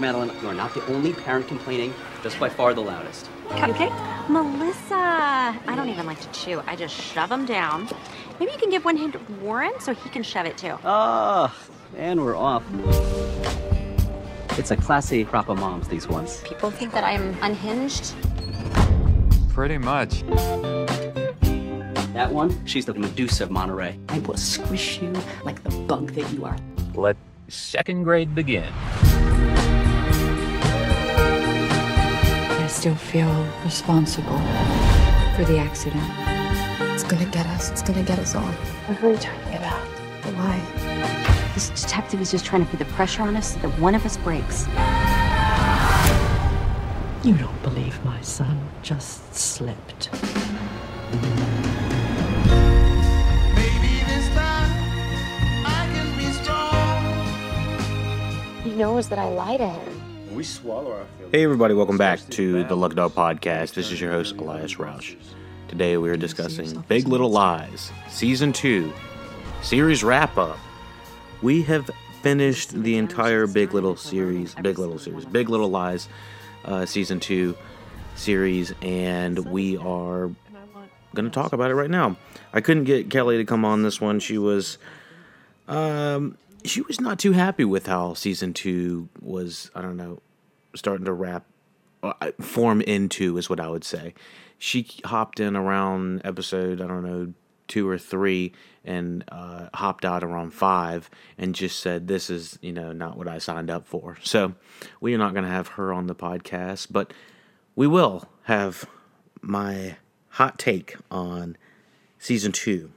Madeline, you are not the only parent complaining, just by far the loudest. Okay. Melissa, I don't even like to chew. I just shove them down. Maybe you can give one hand to Warren so he can shove it too. Ah, and we're off. It's a classy crop of moms, these ones. People think that I'm unhinged. Pretty much. That one, she's the Medusa of Monterey. I will squish you like the bug that you are. Let second grade begin. Still feel responsible for the accident. It's gonna get us. It's gonna get us all. What are you talking about? Why? This detective is just trying to put the pressure on us so that one of us breaks. You don't believe my son just slipped. He knows that I lie to him. Hey, everybody, welcome back to the Luck Dog Podcast. This is your host, Elias Roush. Today we are discussing Big Little Lies, Season 2, series wrap up. We have finished the entire Big Little series, Big Little series, Big Little Lies, uh, Season 2 series, and we are going to talk about it right now. I couldn't get Kelly to come on this one. She was. Um, she was not too happy with how season two was. I don't know, starting to wrap, uh, form into is what I would say. She hopped in around episode I don't know two or three and uh, hopped out around five and just said this is you know not what I signed up for. So we are not going to have her on the podcast, but we will have my hot take on season two.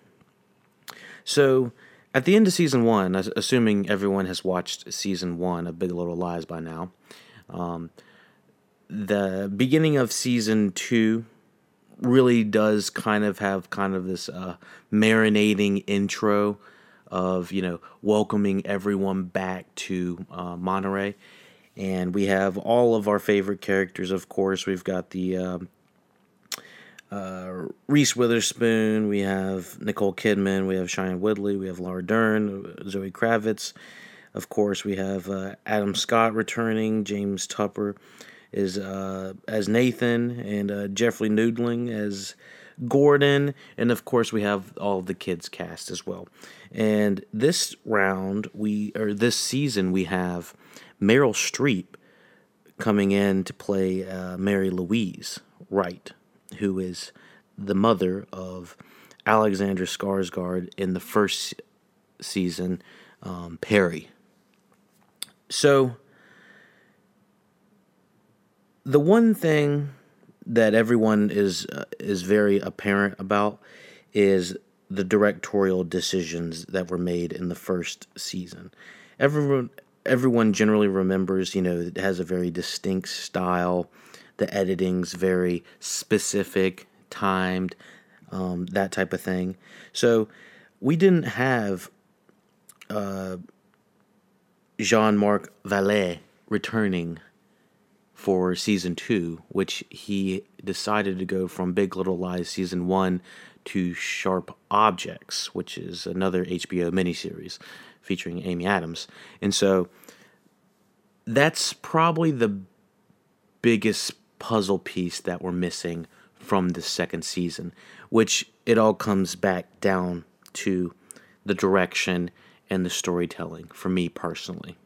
So at the end of season one, assuming everyone has watched season one of Big Little Lies by now, um, the beginning of season two really does kind of have kind of this uh, marinating intro of you know welcoming everyone back to uh, Monterey, and we have all of our favorite characters. Of course, we've got the um uh, Reese Witherspoon, we have Nicole Kidman, we have Shailene Woodley, we have Laura Dern, Zoe Kravitz. Of course, we have uh, Adam Scott returning, James Tupper is uh, as Nathan, and uh, Jeffrey Nordling as Gordon, and of course we have all the kids cast as well. And this round, we or this season, we have Meryl Streep coming in to play uh, Mary Louise Wright, who is the mother of Alexander Skarsgård in the first season, um, Perry. So, the one thing that everyone is uh, is very apparent about is the directorial decisions that were made in the first season. Everyone everyone generally remembers, you know, it has a very distinct style. The editing's very specific, timed, um, that type of thing. So we didn't have uh, Jean Marc Vallée returning for season two, which he decided to go from Big Little Lies season one to Sharp Objects, which is another HBO miniseries featuring Amy Adams. And so that's probably the biggest puzzle piece that we're missing from the second season, which it all comes back down to the direction and the storytelling for me personally.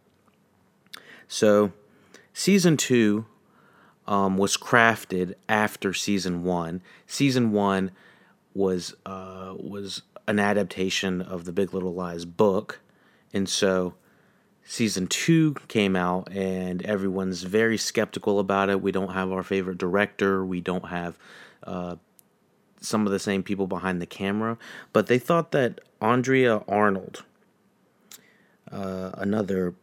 So, season two um, was crafted after season one. Season one was uh, was an adaptation of the Big Little Lies book, and so season two came out, and everyone's very skeptical about it. We don't have our favorite director. We don't have uh, some of the same people behind the camera, but they thought that Andrea Arnold, uh, another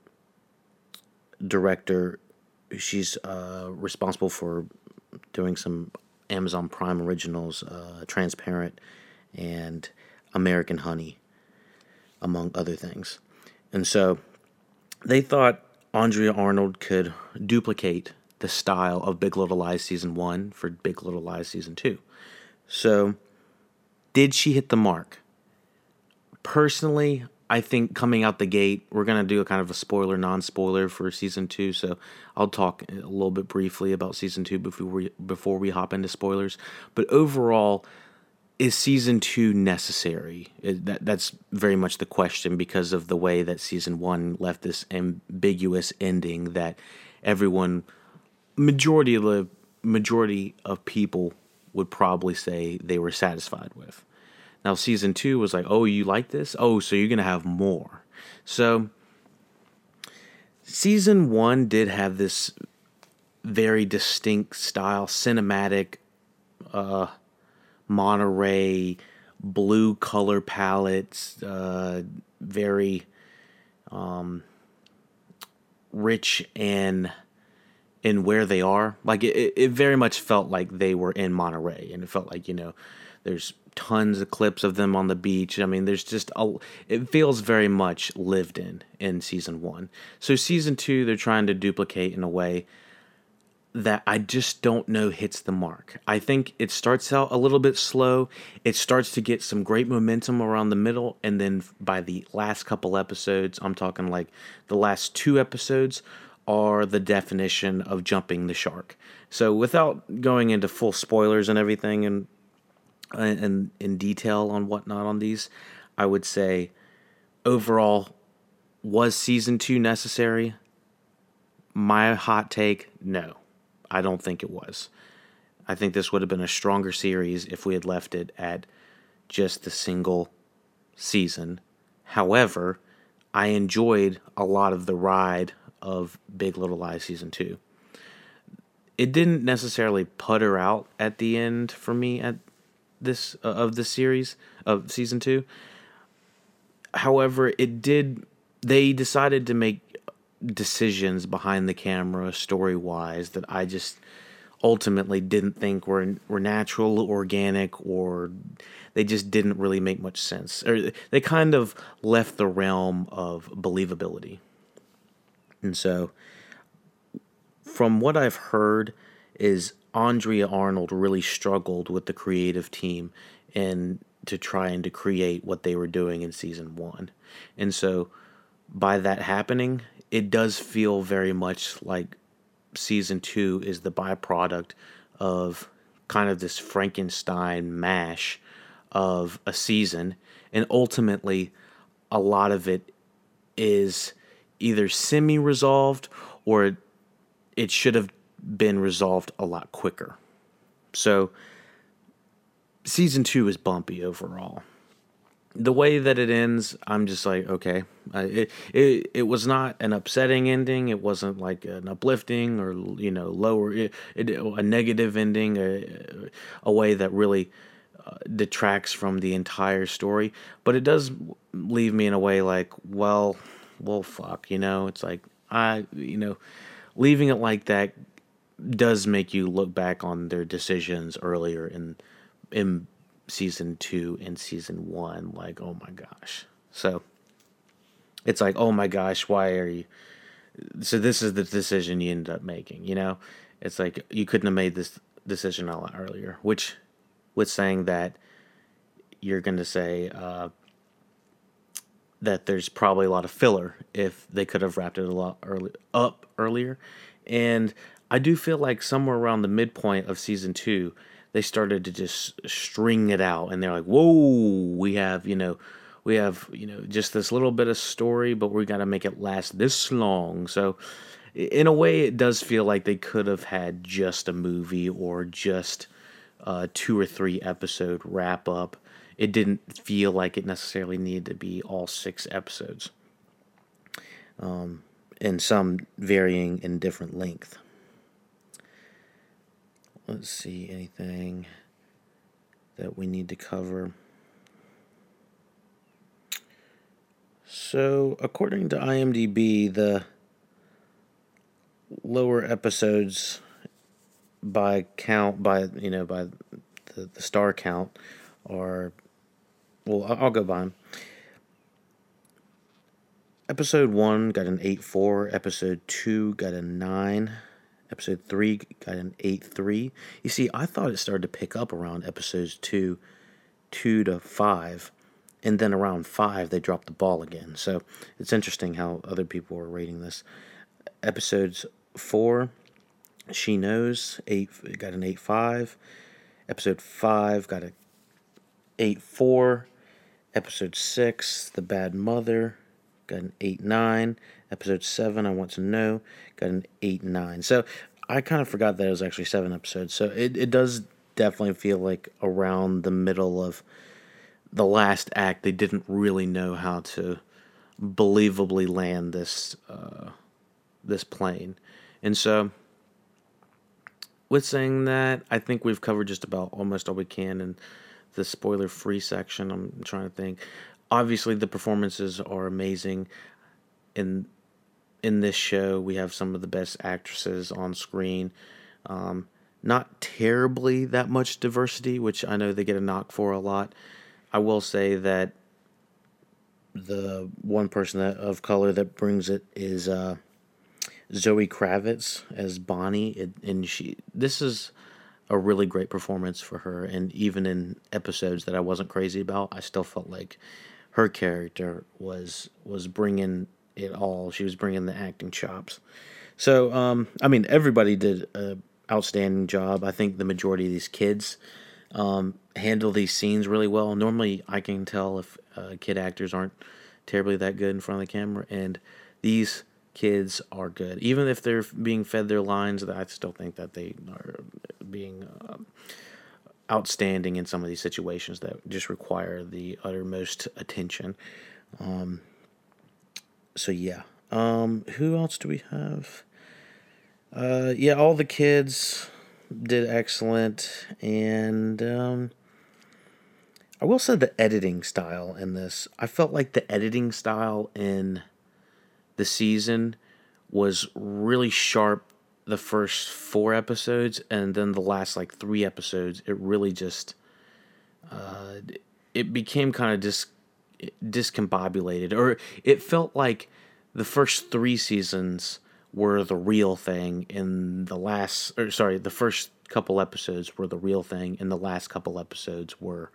director, she's uh, responsible for doing some Amazon Prime originals, uh, Transparent and American Honey, among other things. And so they thought Andrea Arnold could duplicate the style of Big Little Lies season one for Big Little Lies season two. So, did she hit the mark? Personally, I think coming out the gate, we're gonna do a kind of a spoiler, non-spoiler for season two. So I'll talk a little bit briefly about season two before we before we hop into spoilers. But overall, is season two necessary? That that's very much the question because of the way that season one left this ambiguous ending that everyone, majority of the majority of people would probably say they were satisfied with. Now season two was like, oh, you like this? Oh, so you're gonna have more. So season one did have this very distinct style, cinematic, uh, Monterey blue color palettes, uh, very um, rich in in where they are. Like it, it very much felt like they were in Monterey, and it felt like you know, there's tons of clips of them on the beach. I mean, there's just a. It feels very much lived in in season one. So season two, they're trying to duplicate in a way that I just don't know hits the mark. I think it starts out a little bit slow. It starts to get some great momentum around the middle, and then by the last couple episodes, I'm talking like the last two episodes, are the definition of jumping the shark. So without going into full spoilers and everything and and in detail on whatnot on these, I would say overall was season two necessary? My hot take, no. I don't think it was. I think this would have been a stronger series if we had left it at just the single season. However, I enjoyed a lot of the ride of Big Little Lies season 2. It didn't necessarily putter out at the end for me at this uh, of the series of season 2. However, it did they decided to make decisions behind the camera story wise that I just ultimately didn't think were were natural, organic, or they just didn't really make much sense. Or they kind of left the realm of believability. And so, from what I've heard, is Andrea Arnold really struggled with the creative team and to trying to create what they were doing in season one. And so, by that happening, it does feel very much like season two is the byproduct of kind of this Frankenstein mash of a season. And ultimately, a lot of it is either semi resolved or it should have been resolved a lot quicker. So, season two is bumpy overall the way that it ends, I'm just like, okay. Uh, it, it it was not an upsetting ending. It wasn't like an uplifting or you know lower it, it, a negative ending, a, a way that really uh, detracts from the entire story. But it does leave me in a way like, well, well, fuck, you know. It's like I, you know, leaving it like that does make you look back on their decisions earlier in in season two and season one. Like, oh my gosh. So it's like, oh my gosh, why are you? So this is the decision you ended up making. You know, it's like you couldn't have made this decision a lot earlier. Which, with saying that, you're to say uh, that there's probably a lot of filler if they could have wrapped it a lot early up earlier, and I do feel like somewhere around the midpoint of season two they started to just string it out and they're like whoa we have you know we have you know just this little bit of story but we got to make it last this long. So in a way it does feel like they could have had just a movie or just a two or three episode wrap up. It didn't feel like it necessarily needed to be all six episodes um, and some varying in different length Let's see anything that we need to cover. So, according to IMDb, the lower episodes by count by you know by the, the star count are well I'll go by them. Episode 1 got an 8 4, episode 2 got a 9, Episode 3 got an 8 3. You see, I thought it started to pick up around episodes 2, 2 to 5. and then around five they dropped the ball again. So it's interesting how other people are rating this. Episodes four, she knows eight got an eight five. Episode five got a eight four. Episode six, the bad mother, got an eight nine. Episode seven, I want to know, got an eight nine. So I kind of forgot that it was actually seven episodes. So it, it does definitely feel like around the middle of the last act, they didn't really know how to believably land this uh, this plane, and so with saying that, I think we've covered just about almost all we can in the spoiler free section. I'm trying to think. Obviously, the performances are amazing. In in this show, we have some of the best actresses on screen. Um, not terribly that much diversity, which I know they get a knock for a lot. I will say that the one person that, of color that brings it is uh, Zoe Kravitz as Bonnie, it, and she. This is a really great performance for her, and even in episodes that I wasn't crazy about, I still felt like her character was was bringing it all. She was bringing the acting chops. So, um, I mean, everybody did an outstanding job. I think the majority of these kids um, handle these scenes really well. Normally, I can tell if uh, kid actors aren't terribly that good in front of the camera, and these kids are good. Even if they're being fed their lines, I still think that they are being um, outstanding in some of these situations that just require the uttermost attention. Um, so yeah. Um, who else do we have? Uh, yeah, all the kids did excellent, and um, I will say the editing style in this. I felt like the editing style in the season was really sharp the first four episodes, and then the last like three episodes, it really just uh, it became kind of dis discombobulated, or it felt like the first three seasons were the real thing, and the last, or sorry, the first couple episodes were the real thing, and the last couple episodes were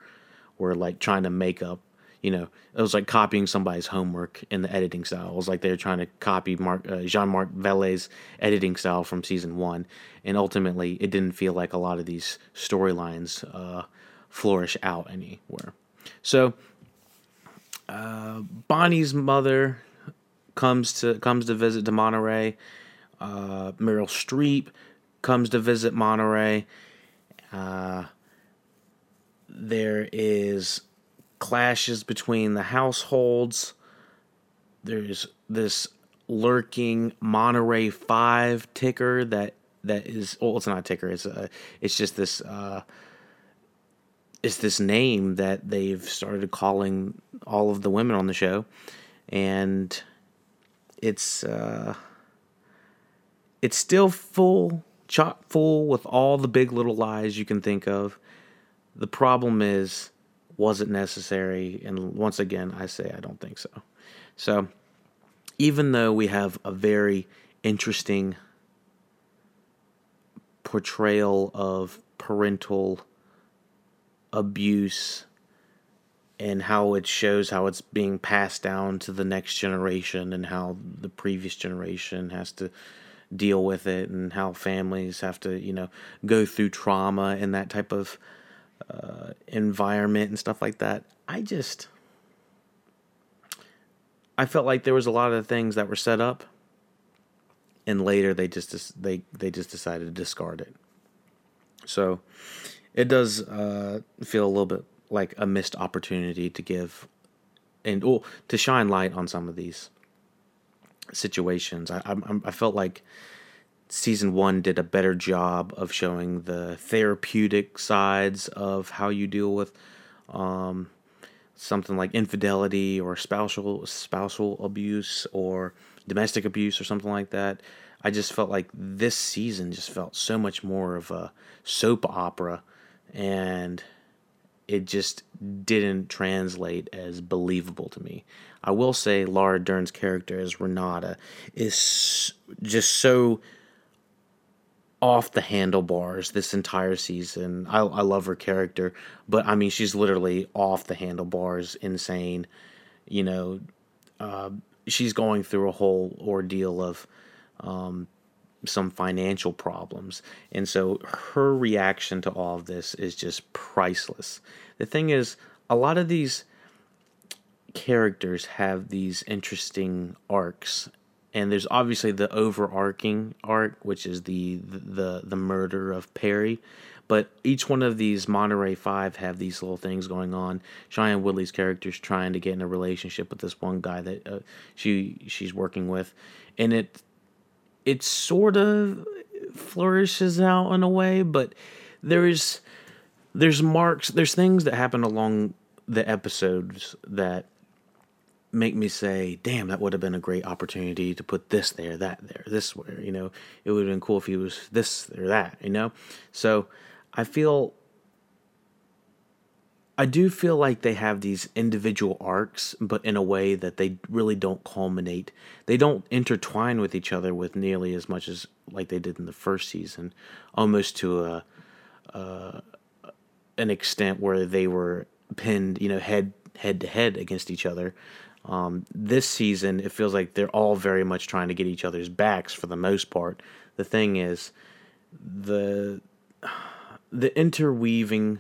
were like trying to make up you know, it was like copying somebody's homework in the editing style. It was like they were trying to copy Mark uh, Jean-Marc Vallée's editing style from season one, and ultimately, it didn't feel like a lot of these storylines uh, flourish out anywhere. So, uh, Bonnie's mother comes to comes to visit to Monterey. Uh, Meryl Streep comes to visit Monterey. Uh, there is clashes between the households. There's this lurking Monterey Five ticker that that is well, it's not a ticker. It's a, it's just this uh, it's this name that they've started calling all of the women on the show, and it's uh, it's still full, chock full with all the big little lies you can think of. The problem is was it necessary? And once again, I say I don't think so. So, even though we have a very interesting portrayal of parental abuse and how it shows how it's being passed down to the next generation and how the previous generation has to deal with it and how families have to you know go through trauma and that type of uh, environment and stuff like that. I just I felt like there was a lot of things that were set up, and later they just they they just decided to discard it. So it does uh, feel a little bit like a missed opportunity to give and oh, to shine light on some of these situations. I I, I felt like season one did a better job of showing the therapeutic sides of how you deal with um, something like infidelity or spousal spousal abuse or domestic abuse or something like that. I just felt like this season just felt so much more of a soap opera and it just didn't translate as believable to me. I will say Laura Dern's character as Renata is just so off the handlebars this entire season. I, I love her character, but I mean, she's literally off the handlebars, insane. You know, uh, she's going through a whole ordeal of um, some financial problems. And so her reaction to all of this is just priceless. The thing is, a lot of these characters have these interesting arcs and there's obviously the overarching arc which is the the the murder of Perry but each one of these Monterey Five have these little things going on. Shailene Woodley's character's trying to get in a relationship with this one guy that uh, she she's working with, and it it sort of flourishes out in a way, but there's there's marks, there's things that happen along the episodes that make me say, damn, that would have been a great opportunity to put this there, that there, this where, you know, it would have been cool if he was this or that, you know? So I feel, I do feel like they have these individual arcs, but in a way that they really don't culminate. They don't intertwine with each other with nearly as much as like they did in the first season, almost to a, an extent where they were pinned, you know, head head to head against each other. Um, this season, it feels like they're all very much trying to get each other's backs for the most part. The thing is, the the interweaving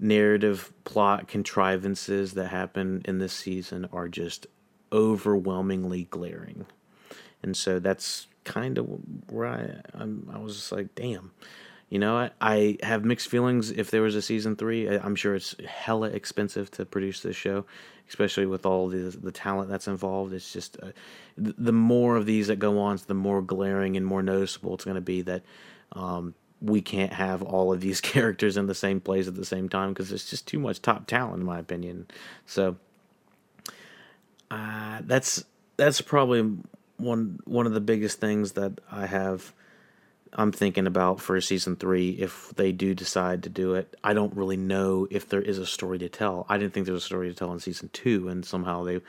narrative plot contrivances that happen in this season are just overwhelmingly glaring, and so that's kind of where I I'm, I was just like, damn. You know, I, I have mixed feelings if there was a season three. I, I'm sure it's hella expensive to produce this show, especially with all the the talent that's involved. It's just uh, the more of these that go on, the more glaring and more noticeable it's going to be that um, we can't have all of these characters in the same place at the same time because there's just too much top talent, in my opinion. So uh, that's that's probably one one of the biggest things that I have I'm thinking about for season three if they do decide to do it. I don't really know if there is a story to tell. I didn't think there was a story to tell in season two, and somehow they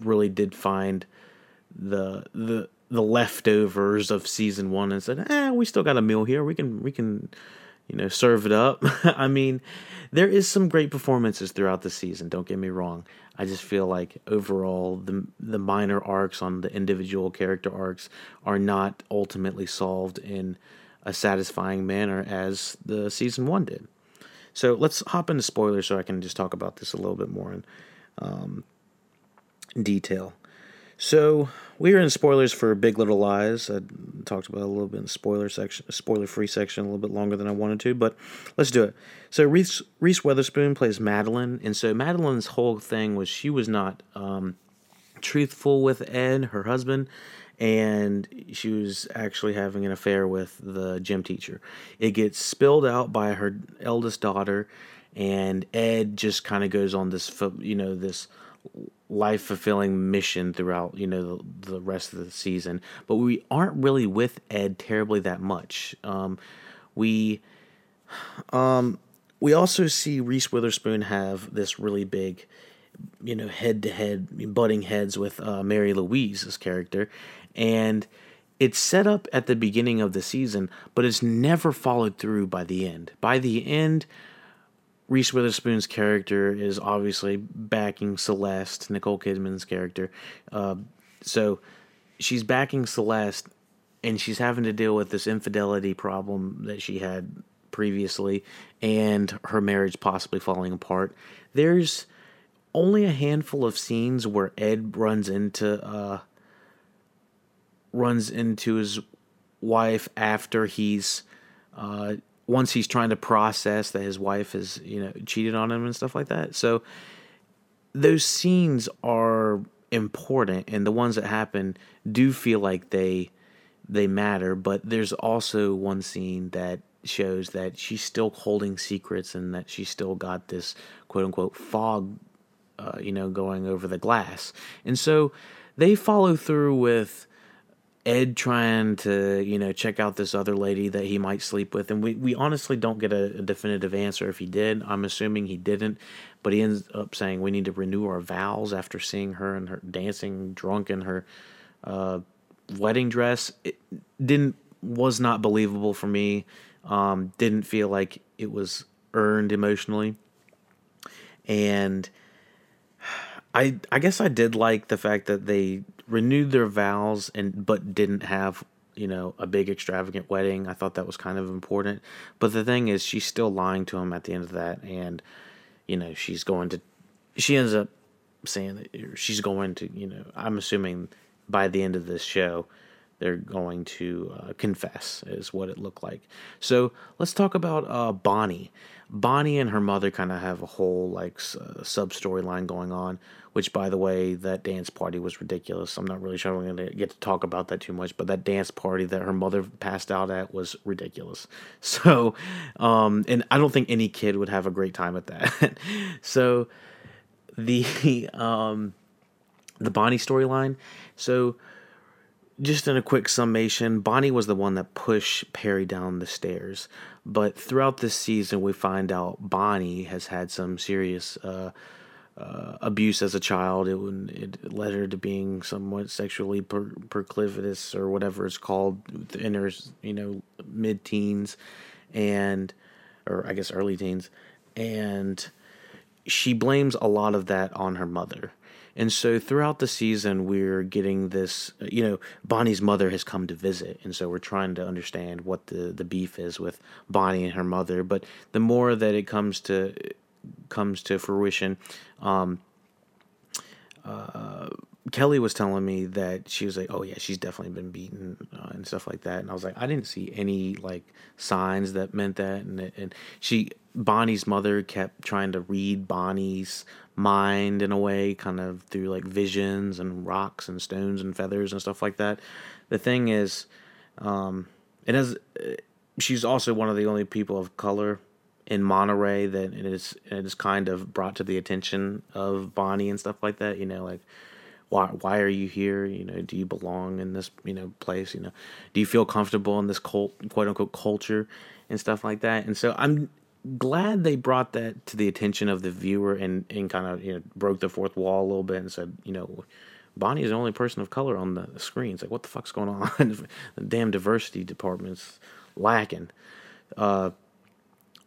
really did find the the the leftovers of season one and said, "Eh, we still got a meal here. We can we can." You know, serve it up. I mean, there is some great performances throughout the season. Don't get me wrong. I just feel like overall the the minor arcs on the individual character arcs are not ultimately solved in a satisfying manner as the season one did. So let's hop into spoilers so I can just talk about this a little bit more in, um, detail. So we are in spoilers for Big Little Lies. I talked about a little bit in spoiler section, spoiler free section, a little bit longer than I wanted to, but let's do it. So Reese, Reese Witherspoon plays Madeline, and so Madeline's whole thing was she was not um, truthful with Ed, her husband, and she was actually having an affair with the gym teacher. It gets spilled out by her eldest daughter, and Ed just kind of goes on this, you know, this life fulfilling mission throughout you know the, the, rest of the season. But we aren't really with ed terribly that much. Um, we um, we also see reese witherspoon have this really big you know head to head butting heads with uh, mary louise's character. And it's set up at the beginning of the season but it's never followed through by the end. By the end Reese Witherspoon's character is obviously backing Celeste, Nicole Kidman's character. Uh, so she's backing Celeste, and she's having to deal with this infidelity problem that she had previously, and her marriage possibly falling apart. There's only a handful of scenes where Ed runs into uh, runs into his wife after he's uh, once he's trying to process that his wife has you know cheated on him and stuff like that. So those scenes are important and the ones that happen do feel like they they matter but there's also one scene that shows that she's still holding secrets and that she's still got this quote unquote fog uh, you know going over the glass. And so they follow through with Ed trying to, you know, check out this other lady that he might sleep with. And we, we honestly don't get a, a, definitive answer if he did. I'm assuming he didn't. But he ends up saying we need to renew our vows after seeing her and her dancing drunk in her uh, wedding dress. It didn't was not believable for me. Um, didn't feel like it was earned emotionally, and I I guess I did like the fact that they renewed their vows and but didn't have you know a big extravagant wedding. I thought that was kind of important. But the thing is, she's still lying to him at the end of that, and you know she's going to she ends up saying that she's going to you know I'm assuming by the end of this show they're going to uh, confess is what it looked like so let's talk about uh, bonnie bonnie and her mother kind of have a whole like uh, sub storyline going on which by the way that dance party was ridiculous. I'm not really sure i'm going to get to talk about that too much but that dance party that her mother passed out at was ridiculous. So um, and i don't think any kid would have a great time at that. So the um, the bonnie storyline. So just in a quick summation, Bonnie was the one that pushed Perry down the stairs. But throughout this season, we find out Bonnie has had some serious uh, uh, abuse as a child. It, it led her to being somewhat sexually per- proclivitous or whatever it's called in her, you know, mid teens and, or I guess early teens. And she blames a lot of that on her mother. And so throughout the season, we're getting this, you know, Bonnie's mother has come to visit. And so we're trying to understand what the, the beef is with Bonnie and her mother. But the more that it comes to, comes to fruition, um, uh, Kelly was telling me that she was like, "Oh yeah, she's definitely been beaten uh, and stuff like that." And I was like, "I didn't see any like signs that meant that." And and she Bonnie's mother kept trying to read Bonnie's mind in a way, kind of through like visions and rocks and stones and feathers and stuff like that. The thing is, um, it has. She's also one of the only people of color in Monterey that it is it is kind of brought to the attention of Bonnie and stuff like that. You know, like why why are you here? You know, do you belong in this you know place? You know, do you feel comfortable in this cult quote unquote culture and stuff like that? And so I'm glad they brought that to the attention of the viewer and and kind of you know broke the fourth wall a little bit and said you know. Bonnie is the only person of color on the screen. It's like, what the fuck's going on? the damn diversity department's lacking. Uh,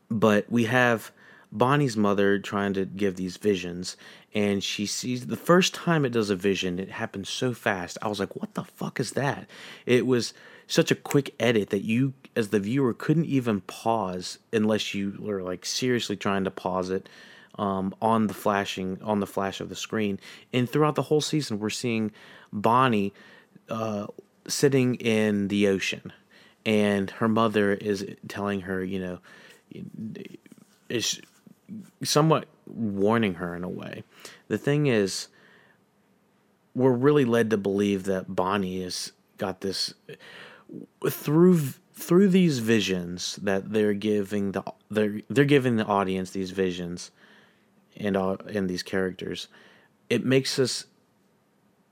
but we have Bonnie's mother trying to give these visions, and she sees the first time it does a vision, it happens so fast. I was like, what the fuck is that? It was such a quick edit that you, as the viewer, couldn't even pause unless you were like seriously trying to pause it. Um, on the flashing on the flash of the screen and throughout the whole season we're seeing bonnie uh, sitting in the ocean and her mother is telling her you know is somewhat warning her in a way. The thing is, we're really led to believe that Bonnie has got this through through these visions that they're giving the they're they're giving the audience these visions and uh, and these characters. It makes us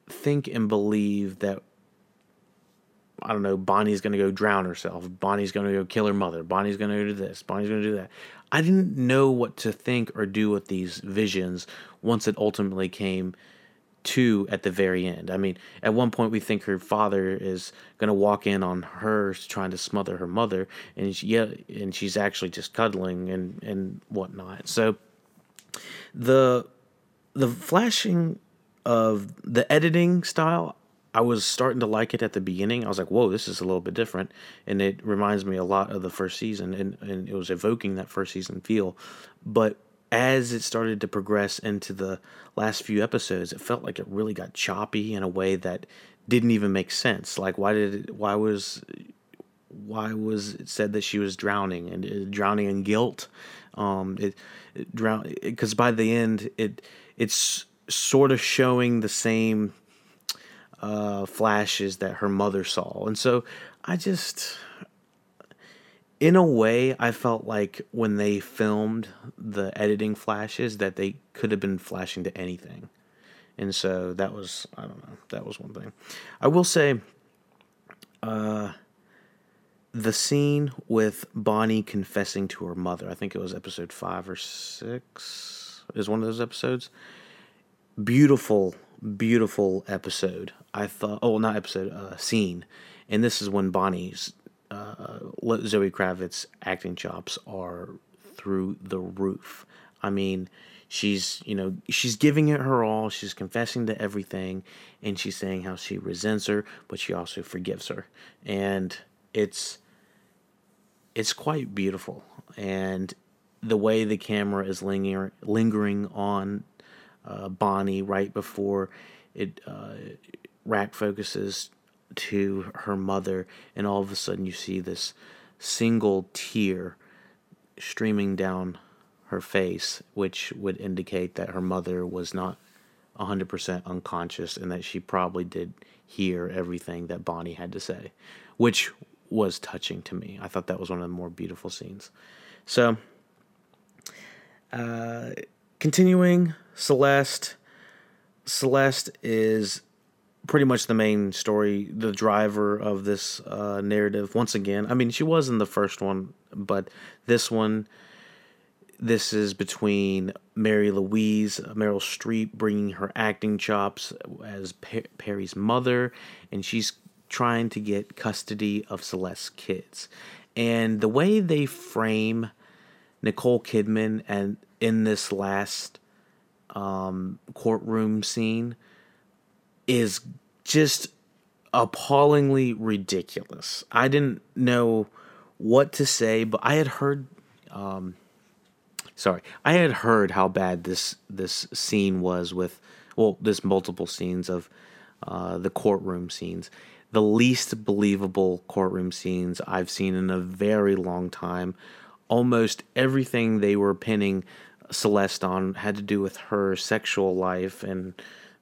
think and believe that I don't know, Bonnie's going to go drown herself. Bonnie's going to go kill her mother. Bonnie's going to go do this. Bonnie's going to do that. I didn't know what to think or do with these visions once it ultimately came to at the very end. I mean, at one point we think her father is going to walk in on her trying to smother her mother, and she, yeah, and she's actually just cuddling and and whatnot. So the the flashing of the editing style I was starting to like it at the beginning. I was like, whoa, this is a little bit different. And it reminds me a lot of the first season. And, and it was evoking that first season feel. But as it started to progress into the last few episodes, it felt like it really got choppy in a way that didn't even make sense. Like, why did it, why was why was it said that she was drowning and uh, drowning in guilt? Um, it, it drown because by the end it it's sort of showing the same uh, flashes that her mother saw. And so I just, in a way, I felt like when they filmed the editing flashes that they could have been flashing to anything. And so that was, I don't know, that was one thing. I will say, uh, the scene with Bonnie confessing to her mother, I think it was episode five or six, is one of those episodes. Beautiful beautiful episode. I thought, oh, not episode, uh, scene. And this is when Bonnie's uh, Zoe Kravitz acting chops are through the roof. I mean, she's you know she's giving it her all. She's confessing to everything, and she's saying how she resents her, but she also forgives her, and it's it's quite beautiful. And the way the camera is linger, lingering on uh, Bonnie right before it uh, rack focuses to her mother, and all of a sudden you see this single tear streaming down her face, which would indicate that her mother was not 100% unconscious and that she probably did hear everything that Bonnie had to say, which was touching to me. I thought that was one of the more beautiful scenes. So, uh, continuing, Celeste. Celeste is pretty much the main story, the driver of this uh, narrative. Once again, I mean, she was in the first one, but this one, this is between Mary Louise, Meryl Streep, bringing her acting chops as Perry's mother, and she's trying to get custody of Celeste's kids. And the way they frame Nicole Kidman and in this last um, courtroom scene is just appallingly ridiculous. I didn't know what to say, but I had heard um, sorry, I had heard how bad this this scene was with well, this multiple scenes of uh, the courtroom scenes. The least believable courtroom scenes I've seen in a very long time. Almost everything they were pinning Celeste on had to do with her sexual life and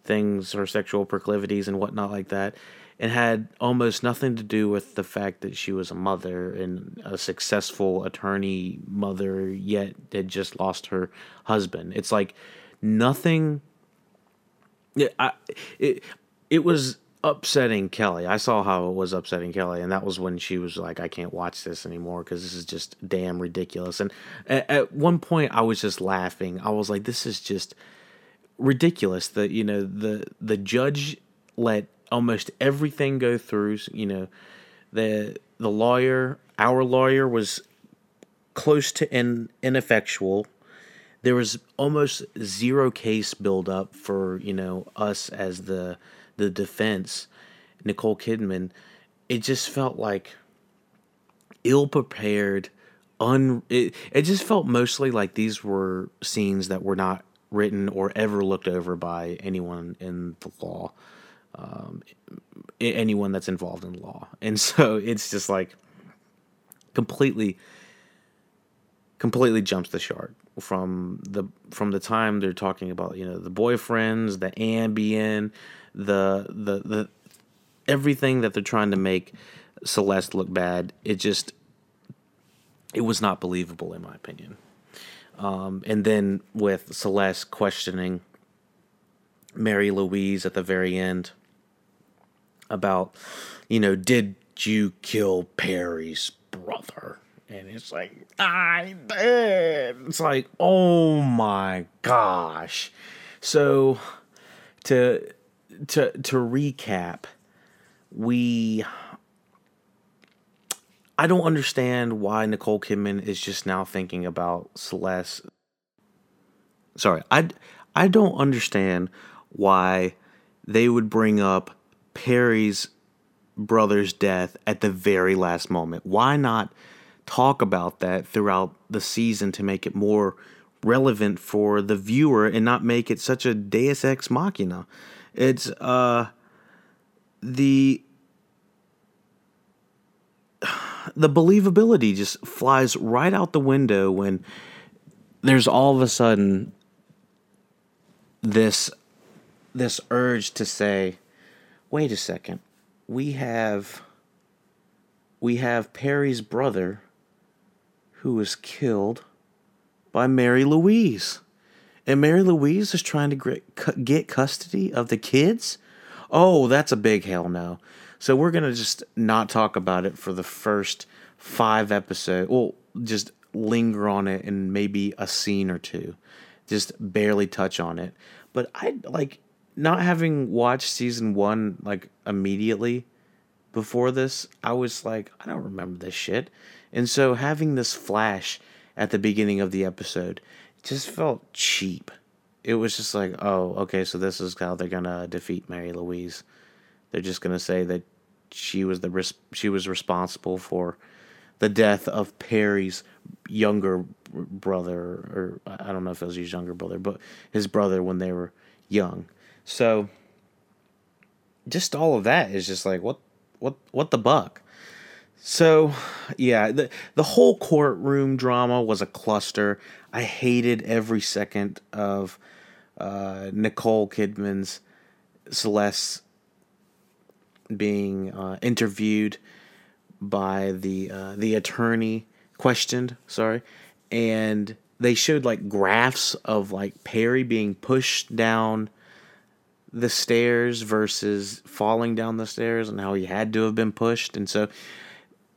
things, her sexual proclivities and whatnot like that. It had almost nothing to do with the fact that she was a mother and a successful attorney mother, yet had just lost her husband. It's like nothing. I, it, it was upsetting Kelly. I saw how it was upsetting Kelly, and that was when she was like, "I can't watch this anymore because this is just damn ridiculous." And at, at, one point, I was just laughing. I was like, "This is just ridiculous." That you know the the judge let almost everything go through. You know, the the lawyer, our lawyer, was close to in, ineffectual. There was almost zero case build up for you know us as the the defense, Nicole Kidman. It just felt like ill prepared. Un it, it just felt mostly like these were scenes that were not written or ever looked over by anyone in the law um, anyone that's involved in law. And so it's just like completely completely jumps the shark from the from the time they're talking about you know the boyfriends the ambien the the the everything that they're trying to make celeste look bad it just it was not believable in my opinion um, and then with celeste questioning mary louise at the very end about, you know, did you kill Perry's brother? And it's like, I did. It's like, oh my gosh. So to to to recap, we I don't understand why Nicole Kidman is just now thinking about Celeste. Sorry, I I don't understand why they would bring up Perry's brother's death at the very last moment. Why not talk about that throughout the season to make it more relevant for the viewer and not make it such a deus ex machina? It's uh the the believability just flies right out the window when there's all of a sudden this this urge to say wait a second. We have we have Perry's brother who was killed by Mary Louise. And Mary Louise is trying to get custody of the kids? Oh, that's a big hell no. So we're going to just not talk about it for the first 5 episodes. Well, just linger on it and maybe a scene or two. Just barely touch on it. But I like not having watched season one like immediately, before this, I was like, I don't remember this shit. And so having this flash at the beginning of the episode just felt cheap. It was just like, oh, okay, so this is how they're gonna defeat Mary Louise. They're just gonna say that she was the res- she was responsible for the death of Perry's younger brother, or I don't know if it was his younger brother, but his brother when they were young. So just all of that is just like what what what the buck. So, yeah, the the whole courtroom drama was a cluster. I hated every second of uh, Nicole Kidman's Celeste being uh, interviewed by the uh, the attorney, questioned. Sorry, and they showed like graphs of like Perry being pushed down the stairs versus falling down the stairs and how he had to have been pushed. And so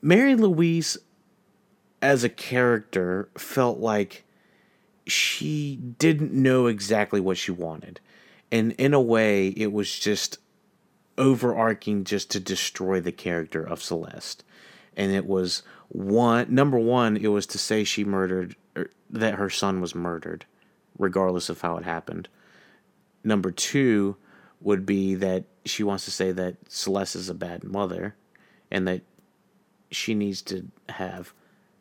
Mary Louise as a character felt like she didn't know exactly what she wanted. And in a way, it was just overarching just to destroy the character of Celeste. And it was one number one, it was to say she murdered or that her son was murdered, regardless of how it happened. Number two would be that she wants to say that Celeste is a bad mother and that she needs to have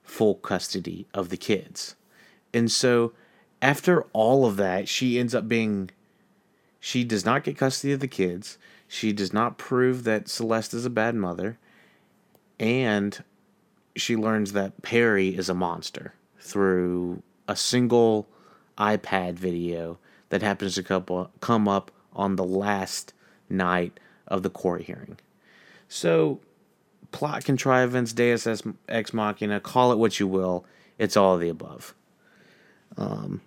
full custody of the kids. And so after all of that, she ends up being she does not get custody of the kids. She does not prove that Celeste is a bad mother. And she learns that Perry is a monster through a single iPad video that happens to come up on the last night of the court hearing. So, plot contrivance, Deus Ex Machina, call it what you will. It's all of the above. Um,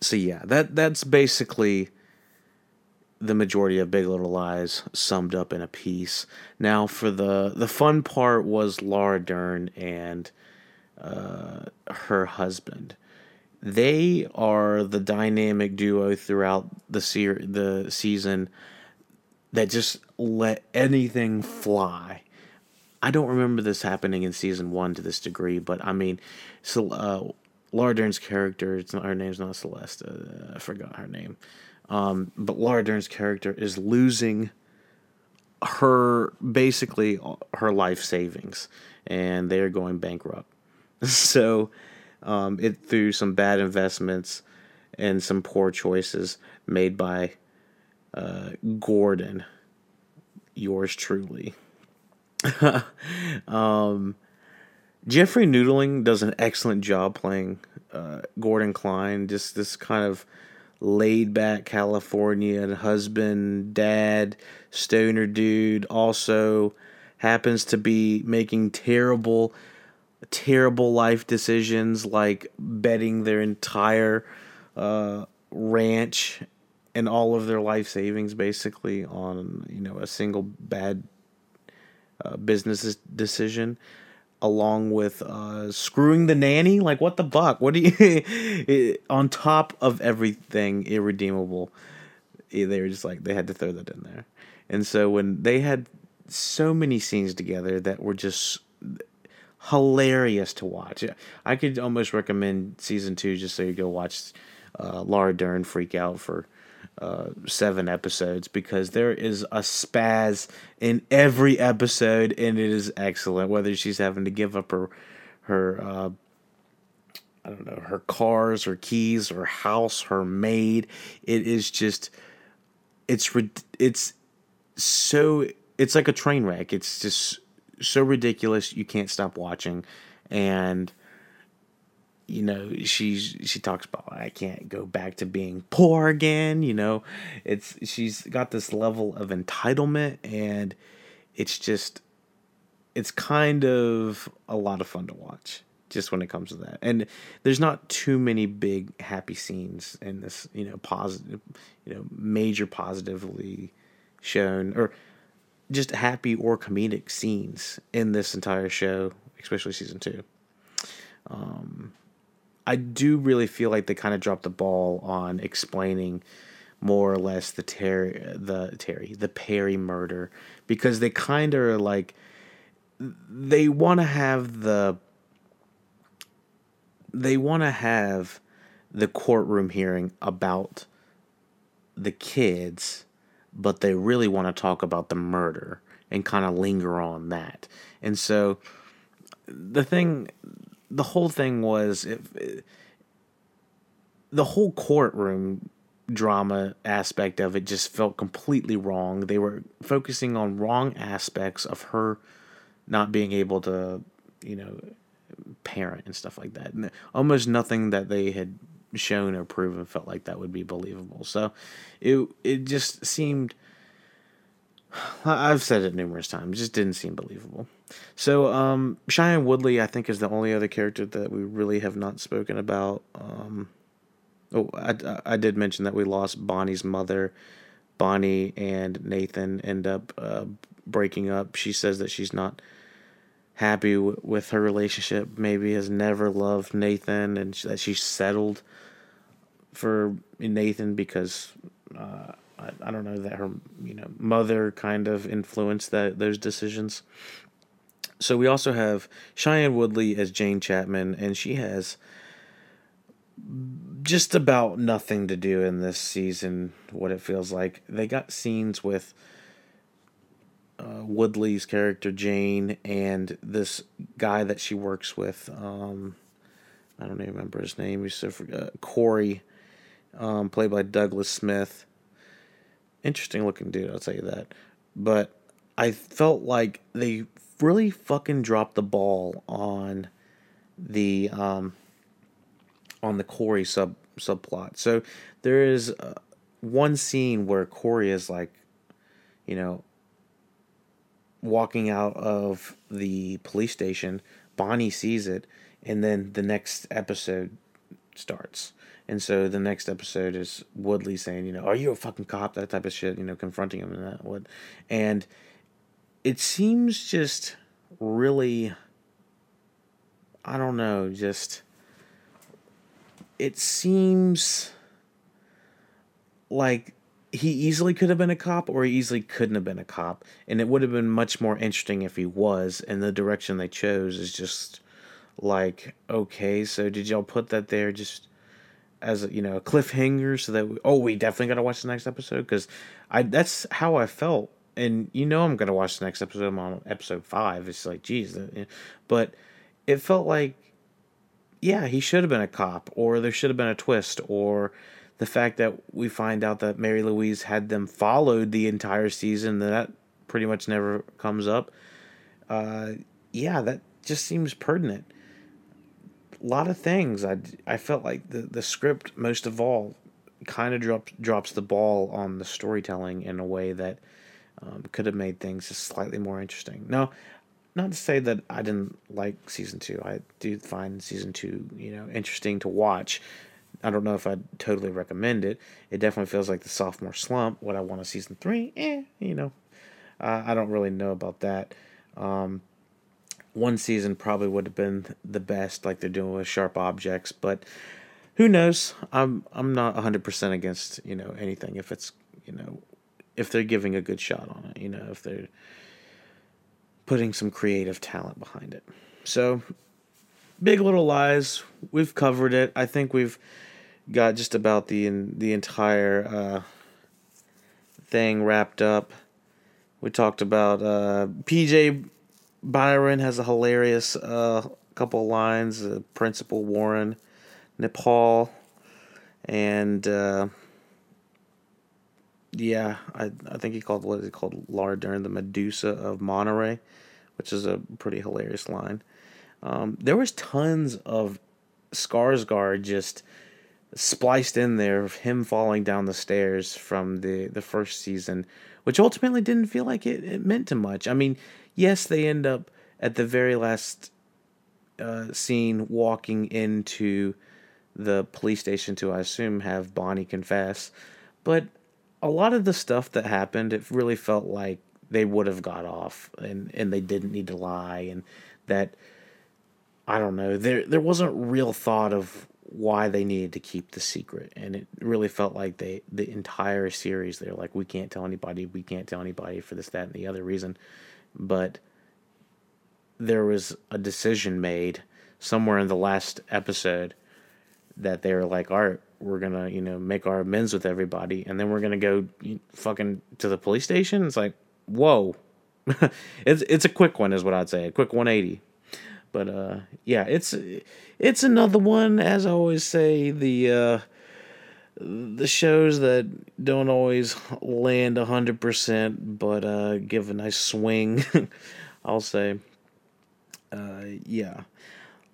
so yeah, that that's basically the majority of Big Little Lies summed up in a piece. Now, for the the fun part was Laura Dern and uh, her husband. They are the dynamic duo throughout the ser- the season that just let anything fly. I don't remember this happening in season one to this degree, but I mean, so uh, Laura Dern's character, it's not her name's not Celeste. Uh, I forgot her name. Um, but Laura Dern's character is losing her basically her life savings, and they are going bankrupt. so, um, it through some bad investments and some poor choices made by uh, Gordon, yours truly. um, Jeffrey Nordling does an excellent job playing uh, Gordon Klein. Just this kind of laid back Californian husband, dad, stoner dude. Also happens to be making terrible, terrible life decisions like betting their entire uh, ranch and all of their life savings basically on you know a single bad uh, business decision along with uh, screwing the nanny. Like, what the buck? What do you? on top of everything irredeemable, eh, they were just like they had to throw that in there. And so when they had so many scenes together that were just hilarious to watch, I could almost recommend season two just so you go watch uh, Laura Dern freak out for uh, seven episodes because there is a spaz in every episode and it is excellent. Whether she's having to give up her her uh, I don't know her cars, her keys, her house, her maid, it is just it's it's so it's like a train wreck. It's just so ridiculous you can't stop watching and you know she's she talks about i can't go back to being poor again you know? It's she's got this level of entitlement and it's just it's kind of a lot of fun to watch just when it comes to that. And there's not too many big happy scenes in this you know positive you know major positively shown or just happy or comedic scenes in this entire show especially season two. Um I do really feel like they kind of dropped the ball on explaining more or less the Terry the Terry the Perry murder because they kind of like they want to have the they want to have the courtroom hearing about the kids but they really want to talk about the murder and kind of linger on that. And so the thing the whole thing was if the whole courtroom drama aspect of it just felt completely wrong. They were focusing on wrong aspects of her not being able to, you know, parent and stuff like that. And almost nothing that they had shown or proven felt like that would be believable. So it it just seemed I've said it numerous times, just didn't seem believable. So um Shailene Woodley I think is the only other character that we really have not spoken about. Um Oh, I, I did mention that we lost Bonnie's mother. Bonnie and Nathan end up uh, breaking up. She says that she's not happy w- with her relationship. Maybe has never loved Nathan, and that she's settled for Nathan because uh, I, I don't know that her you know mother kind of influenced that those decisions. So we also have Shailene Woodley as Jane Chapman, and she has just about nothing to do in this season. What it feels like they got scenes with uh, Woodley's character Jane and this guy that she works with. Um, I don't even remember his name. He's so uh, Corey, um, played by Douglas Smith. Interesting looking dude, I'll tell you that. But I felt like they really fucking dropped the ball on the um, on the Corey sub subplot. So there is uh, one scene where Corey is like, you know, walking out of the police station. Bonnie sees it, and then the next episode starts. And so the next episode is Woodley saying, you know, are you a fucking cop? That type of shit, you know, confronting him and that would, and it seems just really, I don't know, just it seems like he easily could have been a cop or he easily couldn't have been a cop and it would have been much more interesting if he was and the direction they chose is just like okay so did y'all put that there just as you know a cliffhanger so that we, oh we definitely got to watch the next episode? Because i that's how i felt and you know i'm gonna watch the next episode i'm on episode five it's like geez but it felt like yeah, he should have been a cop, or there should have been a twist, or the fact that we find out that Mary Louise had them followed the entire season, that pretty much never comes up. Uh, yeah, that just seems pertinent. A lot of things. I, I felt like the, the script, most of all, kind of drops drops the ball on the storytelling in a way that um, could have made things just slightly more interesting. Now, not to say that I didn't like season two. I do find season two, you know, interesting to watch. I don't know if I'd totally recommend it. It definitely feels like the sophomore slump. What I want a season three, eh, you know, uh, I don't really know about that. Um, one season probably would have been the best, like they're doing with Sharp Objects, but who knows? I'm I'm not hundred percent against you know anything if it's you know if they're giving a good shot on it. You know if they're putting some creative talent behind it. So, Big Little Lies, we've covered it. I think we've got just about the the entire uh, thing wrapped up. We talked about uh, PJ Byron has a hilarious uh, couple lines. Uh, Principal Warren, Nippal, and uh, yeah, I I think he called what is he called Laura Dern the Medusa of Monterey, which is a pretty hilarious line. Um, there was tons of Skarsgård just spliced in there of him falling down the stairs from the the first season, which ultimately didn't feel like it, it meant too much. I mean, yes, they end up at the very last uh, scene walking into the police station to, I assume, have Bonnie confess, but a lot of the stuff that happened, it really felt like they would have got off and, and they didn't need to lie and that I don't know, there there wasn't real thought of why they needed to keep the secret. And it really felt like they the entire series they're like we can't tell anybody we can't tell anybody for this that and the other reason. But there was a decision made somewhere in the last episode that they were like all right we're gonna you know make our amends with everybody and then we're gonna go fucking to the police station it's like whoa it's it's a quick one is what i'd say a quick 180 but uh, yeah, it's it's another one. As I always say, the uh, the shows that don't always land hundred percent, but uh, give a nice swing. I'll say. Uh, yeah.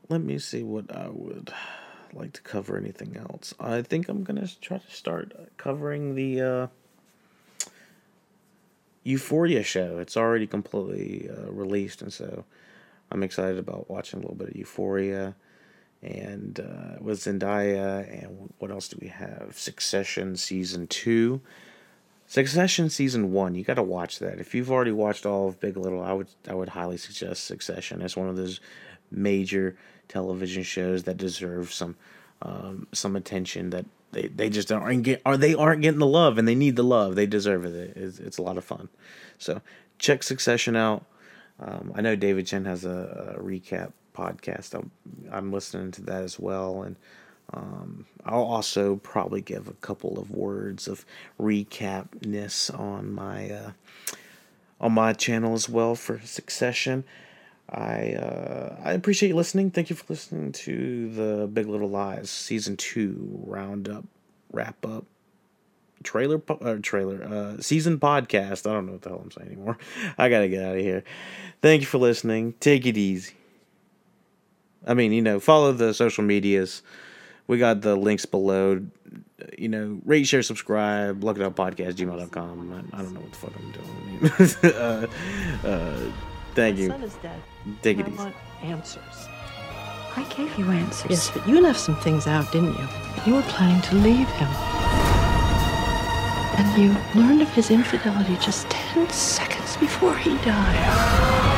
Let me see what I would like to cover. Anything else? I think I'm gonna try to start covering the uh, Euphoria show. It's already completely uh, released, and so I'm excited about watching a little bit of Euphoria and uh, with Zendaya. And what else do we have? Succession season two. Succession season one. You got to watch that. If you've already watched all of Big Little, I would I would highly suggest Succession. It's one of those major television shows that deserve some um, some attention that they, they just aren't get are they aren't getting the love and they need the love. They deserve it it's, it's a lot of fun. So check succession out. Um, I know David Chen has a, a recap podcast. I'm, I'm, listening to that as well, and um, I'll also probably give a couple of words of recapness on my uh, on my channel as well for Succession. I uh, I appreciate you listening. Thank you for listening to the Big Little Lies season two roundup wrap up trailer uh, trailer uh, season podcast. I don't know what the hell I'm saying anymore. I gotta get out of here. Thank you for listening. Take it easy. I mean, you know, follow the social medias. We got the links below. You know, rate, share, subscribe. Look it up podcast gmail.com. I, I don't know what the fuck I'm doing. uh, uh, thank you. Son is dead. Take it I want answers. I gave you answers. Yes, but you left some things out, didn't you? You were planning to leave him. And you learned of his infidelity just 10 seconds before he died.